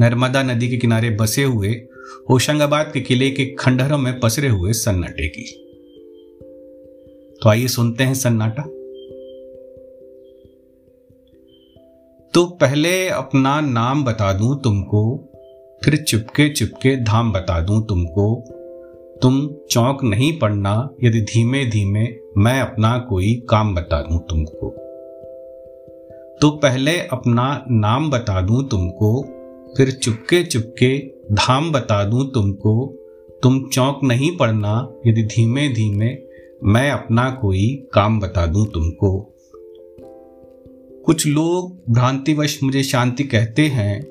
नर्मदा नदी के किनारे बसे हुए, होशंगाबाद के किले के खंडहरों में पसरे हुए सन्नाटे की। तो आइए सुनते हैं सन्नाटा। तो पहले अपना नाम बता दूँ तुमको, फिर चुपके चुपके धाम बता दूँ तुमको। तुम चौंक नहीं पड़ना, यदि धीमे धीमे मैं अपना कोई काम बता दूँ तुमको। तो पहले अपना नाम बता दूँ तुमको फिर चुपके चुपके धाम बता दूँ तुमको, तुम चौंक नहीं पड़ना, यदि धीमे धीमे मैं अपना कोई काम बता दूँ तुमको। कुछ लोग भ्रांतिवश मुझे शांति कहते हैं,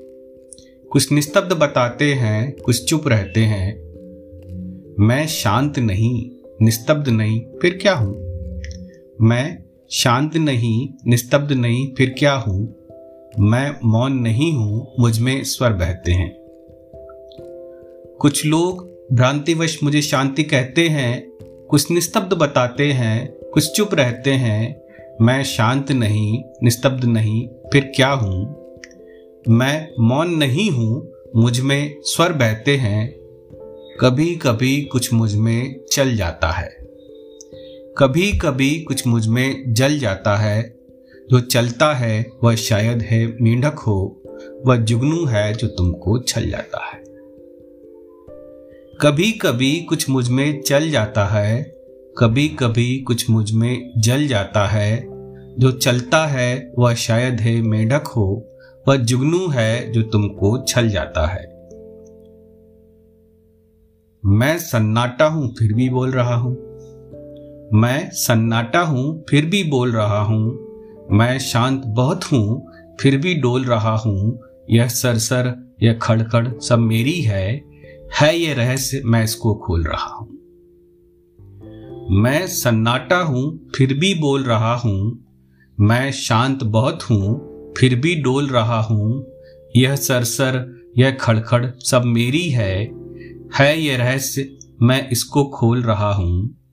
कुछ निस्तब्ध बताते हैं, कुछ चुप रहते हैं। मैं शांत नहीं, निस्तब्ध नहीं, फिर क्या हूँ? मैं शांत नहीं, निस्तब्ध नहीं, फिर क्या हूँ? मैं मौन नहीं हूँ, मुझमें स्वर बहते हैं। कुछ लोग भ्रांतिवश मुझे शांति कहते हैं, कुछ निस्तब्ध बताते हैं, कुछ चुप रहते हैं। मैं शांत नहीं, निस्तब्ध नहीं, फिर क्या हूँ? मैं मौन नहीं हूँ, मुझमें स्वर बहते हैं। कभी कभी कुछ मुझमें चल जाता है। कभी कभी कुछ मुझमें जल जाता है। जो चलता है, वह शायद है मेंढक हो। वह जुगनू है जो तुमको छल जाता है। कभी कभी कुछ मुझमें चल जाता है कभी कभी कुछ मुझमें जल जाता है। जो चलता है, वह शायद है मेढक हो। वह जुगनू है जो तुमको छल जाता है। मैं सन्नाटा हूँ, फिर भी बोल रहा हूँ। मैं सन्नाटा हूँ, फिर भी बोल रहा हूँ। मैं शांत बहुत हूँ, फिर भी डोल रहा हूँ। यह सरसर, यह खड़खड़ सब मेरी है है ये रहस्य मैं इसको खोल रहा हूँ। मैं सन्नाटा हूँ, फिर भी बोल रहा हूँ। मैं शांत बहुत हूँ, फिर भी डोल रहा हूँ। यह सरसर, यह खड़खड़ सब मेरी है है ये रहस्य मैं इसको खोल रहा हूँ।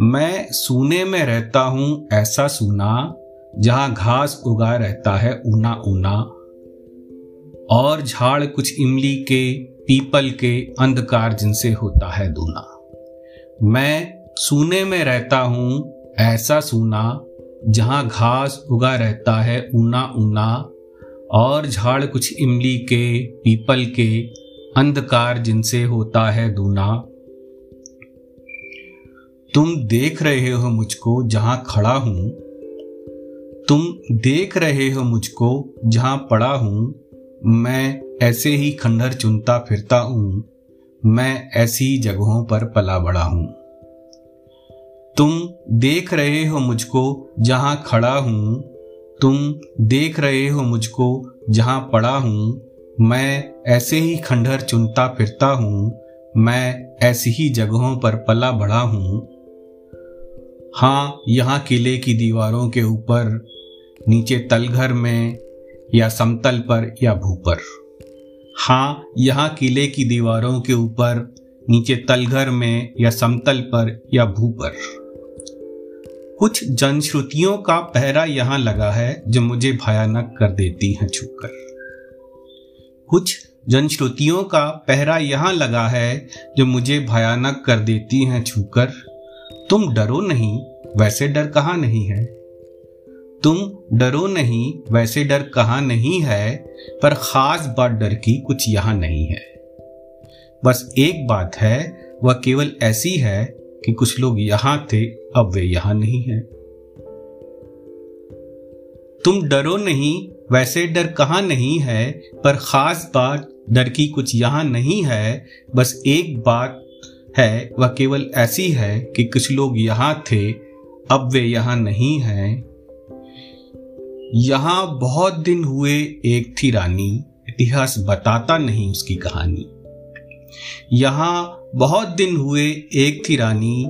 मैं सूने में रहता हूँ ऐसा सूना, जहाँ घास उगा रहता है ऊना ऊना। और झाड़ कुछ इमली के, पीपल के अंधकार जिनसे होता है दूना। मैं सूने में रहता हूँ ऐसा सूना, जहाँ घास उगा रहता है ऊना ऊना। और झाड़ कुछ इमली के, पीपल के अंधकार जिनसे होता है दूना। तुम देख रहे हो मुझको जहाँ खड़ा हूँ। तुम देख रहे हो मुझको जहाँ पड़ा हूँ। मैं ऐसे ही खंडर चुनता फिरता हूँ। मैं ऐसी जगहों पर पला बड़ा हूँ। तुम देख रहे हो मुझको जहाँ खड़ा हूँ। तुम देख रहे हो मुझको जहाँ पड़ा हूँ। मैं ऐसे ही खंडहर चुनता फिरता हूँ। मैं ऐसी ही जगहों पर पला बढ़ा हूँ। हाँ, यहाँ किले की दीवारों के ऊपर, नीचे तलघर में, या समतल पर या भूपर। हाँ यहाँ किले की दीवारों के ऊपर, नीचे तलघर में, या समतल पर, या भू पर कुछ जनश्रुतियों का पहरा यहाँ लगा है, जो मुझे भयानक कर देती है छुपकर। कुछ जनश्रुतियों का पहरा यहाँ लगा है, जो मुझे भयानक कर देती हैं छूकर। तुम डरो नहीं, वैसे डर कहाँ नहीं है? तुम डरो नहीं, वैसे डर कहाँ नहीं है, पर खास बात डर की कुछ यहाँ नहीं है। बस एक बात है, वह केवल ऐसी है कि कुछ लोग यहाँ थे, अब वे यहाँ नहीं है। तुम डरो नहीं, वैसे डर कहाँ नहीं है, पर खास बात डर की कुछ यहाँ नहीं है, बस एक बात है, वह केवल ऐसी है कि कुछ लोग यहाँ थे, अब वे यहाँ नहीं हैं। यहाँ बहुत दिन हुए एक थी रानी, इतिहास बताता नहीं उसकी कहानी। यहाँ बहुत दिन हुए एक थी रानी,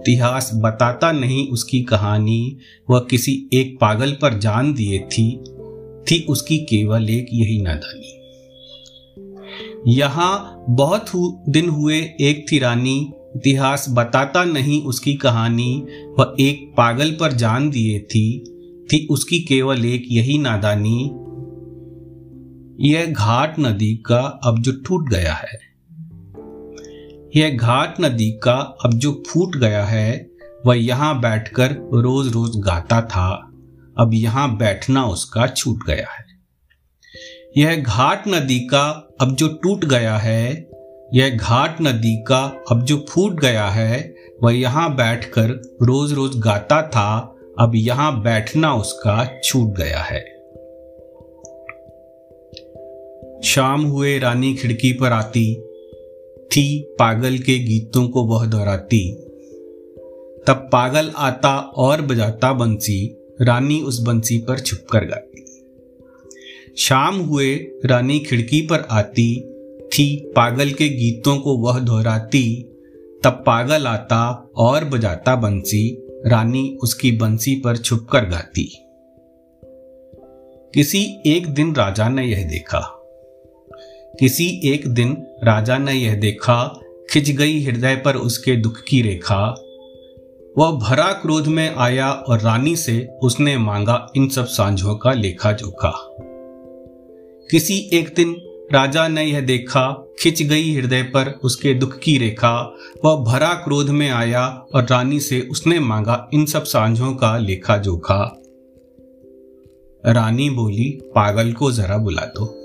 इतिहास बताता नहीं उसकी कहानी। वह किसी एक पागल पर जान दिए थी थी उसकी केवल एक, यही नादानी। यहाँ बहुत दिन हुए, एक थी रानी इतिहास बताता नहीं उसकी कहानी, वह एक पागल पर जान दिए थी थी उसकी केवल एक यही नादानी। यह घाट नदी का अब जो टूट गया है। यह घाट नदी का अब जो फूट गया है, वह यहाँ बैठकर रोज रोज गाता था, अब यहाँ बैठना उसका छूट गया है। यह घाट नदी का अब जो टूट गया है, यह घाट नदी का अब जो फूट गया है, वह यहाँ बैठकर रोज रोज गाता था, अब यहाँ बैठना उसका छूट गया है। शाम हुए, रानी खिड़की पर आती, थी पागल के गीतों को वह दोहराती। तब पागल आता और बजाता बंसी, रानी उस बंसी पर छुपकर गाती। शाम हुए, रानी खिड़की पर आती, थी पागल के गीतों को वह दोहराती, तब पागल आता और बजाता बंसी, रानी उसकी बंसी पर छुपकर गाती। किसी एक दिन राजा ने यह देखा। किसी एक दिन राजा ने यह देखा, खिंच गई हृदय पर उसके दुख की रेखा। वह भरा क्रोध में आया और रानी से उसने मांगा इन सब सांझों का लेखा जोखा। किसी एक दिन राजा ने यह देखा, खिंच गई हृदय पर उसके दुख की रेखा। वह भरा क्रोध में आया और रानी से उसने मांगा इन सब सांझों का लेखा जोखा रानी बोली, पागल को जरा बुला दो।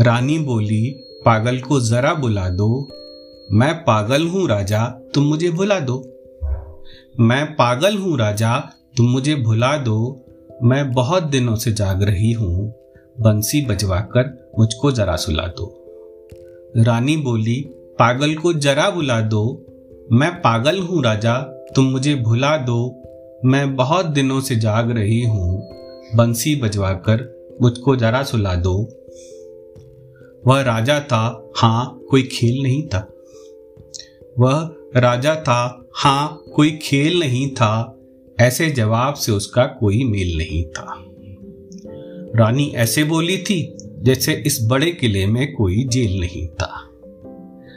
रानी बोली, पागल को जरा बुला दो। मैं पागल हूँ राजा, तुम मुझे भुला दो। मैं पागल हूँ राजा, तुम मुझे भुला दो। मैं बहुत दिनों से जाग रही हूँ। बंसी बजवाकर मुझको जरा सुला दो। रानी बोली, पागल को जरा बुला दो। मैं पागल हूँ राजा, तुम मुझे भुला दो। मैं बहुत दिनों से जाग रही हूँ। बंसी बजवाकर मुझको जरा सुला दो। वह राजा था, हाँ, कोई खेल नहीं था। वह राजा था, हाँ, कोई खेल नहीं था। ऐसे जवाब से उसका कोई मेल नहीं था। रानी ऐसे बोली थी जैसे इस बड़े किले में कोई जेल नहीं था।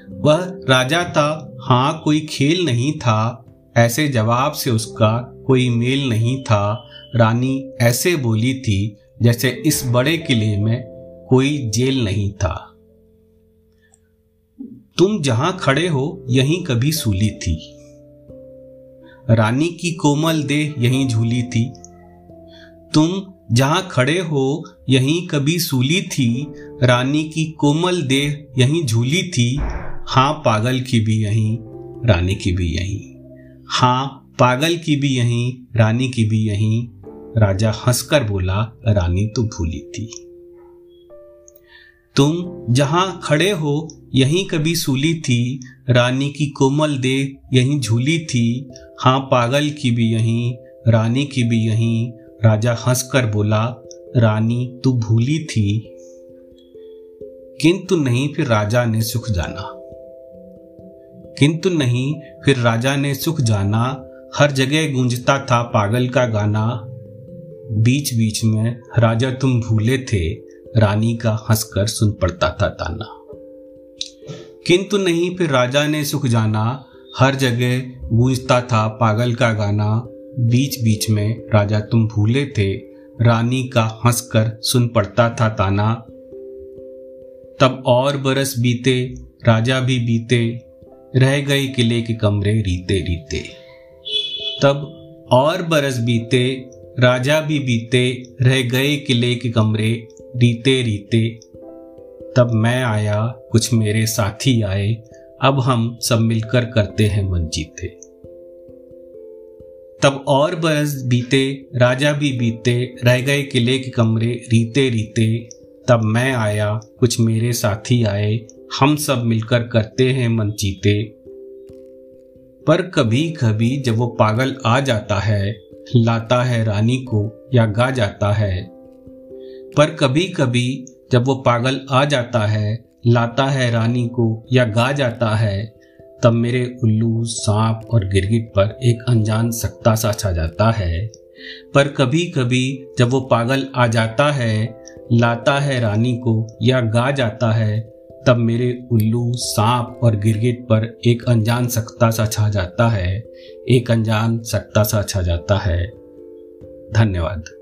वह राजा था हाँ कोई खेल नहीं था, ऐसे जवाब से उसका कोई मेल नहीं था। रानी ऐसे बोली थी जैसे इस बड़े किले में कोई जेल नहीं था। तुम जहाँ खड़े हो, यहीं कभी सूली थी। रानी की कोमल देह यहीं झूली थी। तुम जहाँ खड़े हो, यहीं कभी सूली थी। रानी की कोमल देह यहीं झूली थी। हाँ पागल की भी यहीं, रानी की भी यहीं। हाँ पागल की भी यहीं, रानी की भी यहीं। राजा हंसकर बोला, रानी तो भूली थी। तुम जहाँ खड़े हो, यहीं कभी सूली थी। रानी की कोमल देह यहीं झूली थी। हाँ पागल की भी यहीं, रानी की भी यहीं। राजा हंसकर बोला, रानी, तू भूली थी। किंतु नहीं, फिर राजा ने सुख जाना। किंतु नहीं, फिर राजा ने सुख जाना। हर जगह गूंजता था पागल का गाना। बीच बीच में राजा, तुम भूले थे। रानी का हंसकर सुन पड़ता था ताना। किंतु नहीं, फिर राजा ने सुख जाना। हर जगह गूंजता था पागल का गाना। बीच बीच में राजा तुम भूले थे। रानी का हंसकर सुन पड़ता था ताना। तब और बरस बीते, राजा भी बीते, रह गए किले के कमरे रीते रीते तब और बरस बीते, राजा भी बीते, रह गए किले के कमरे रीते रीते तब मैं आया, कुछ मेरे साथी आए, अब हम सब मिलकर करते हैं मन जीते तब और बरस बीते, राजा भी बीते, रह गए किले के कमरे रीते रीते। तब मैं आया, कुछ मेरे साथी आए, हम सब मिलकर करते हैं मन चीते। पर कभी कभी जब वो पागल आ जाता है, लाता है रानी को या गा जाता है। पर कभी कभी जब वो पागल आ जाता है, लाता है रानी को या गा जाता है तब मेरे उल्लू, सांप और गिरगिट पर एक अनजान सख्ता सा छा जाता है। पर कभी कभी जब वो पागल आ जाता है, लाता है रानी को या गा जाता है, तब मेरे उल्लू, सांप और गिरगिट पर एक अनजान सख्ता सा छा जाता है। एक अनजान सख्ता सा छा जाता है। धन्यवाद।